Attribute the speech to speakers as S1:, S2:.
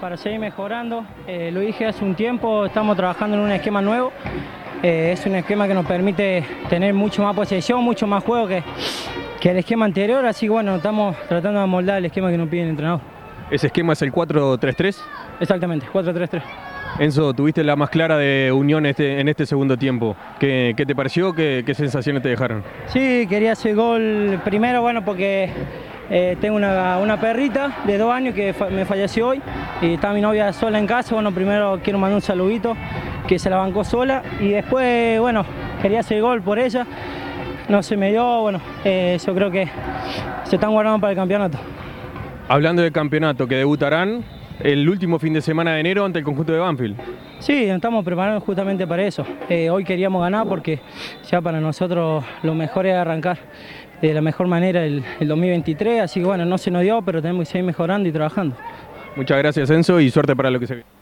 S1: para seguir mejorando. Eh, lo dije hace un tiempo, estamos trabajando en un esquema nuevo. Eh, es un esquema que nos permite tener mucho más posesión, mucho más juego que, que el esquema anterior, así que bueno, estamos tratando de moldar el esquema que nos pide el entrenador.
S2: ¿Ese esquema es el 4-3-3?
S1: Exactamente, 4-3-3.
S2: Enzo, tuviste la más clara de unión este, en este segundo tiempo. ¿Qué, qué te pareció? ¿Qué, ¿Qué, sensaciones te dejaron?
S1: Sí, quería hacer gol primero, bueno, porque eh, tengo una, perrita de dos años que me falleció hoy y está mi novia sola en casa. Bueno, primero quiero mandar un saludito que se la bancó sola y después, bueno, quería hacer gol por ella. No se me dio, bueno, eh, yo creo que se están guardando para el campeonato.
S2: Hablando del campeonato, que debutarán el último fin de semana de enero ante el conjunto de Banfield.
S1: Sí, nos estamos preparando justamente para eso. Eh, hoy queríamos ganar porque ya para nosotros lo mejor es arrancar de la mejor manera el, el 2023, así que bueno, no se nos dio, pero tenemos que seguir mejorando y trabajando.
S2: Muchas gracias Enzo y suerte para lo que se viene.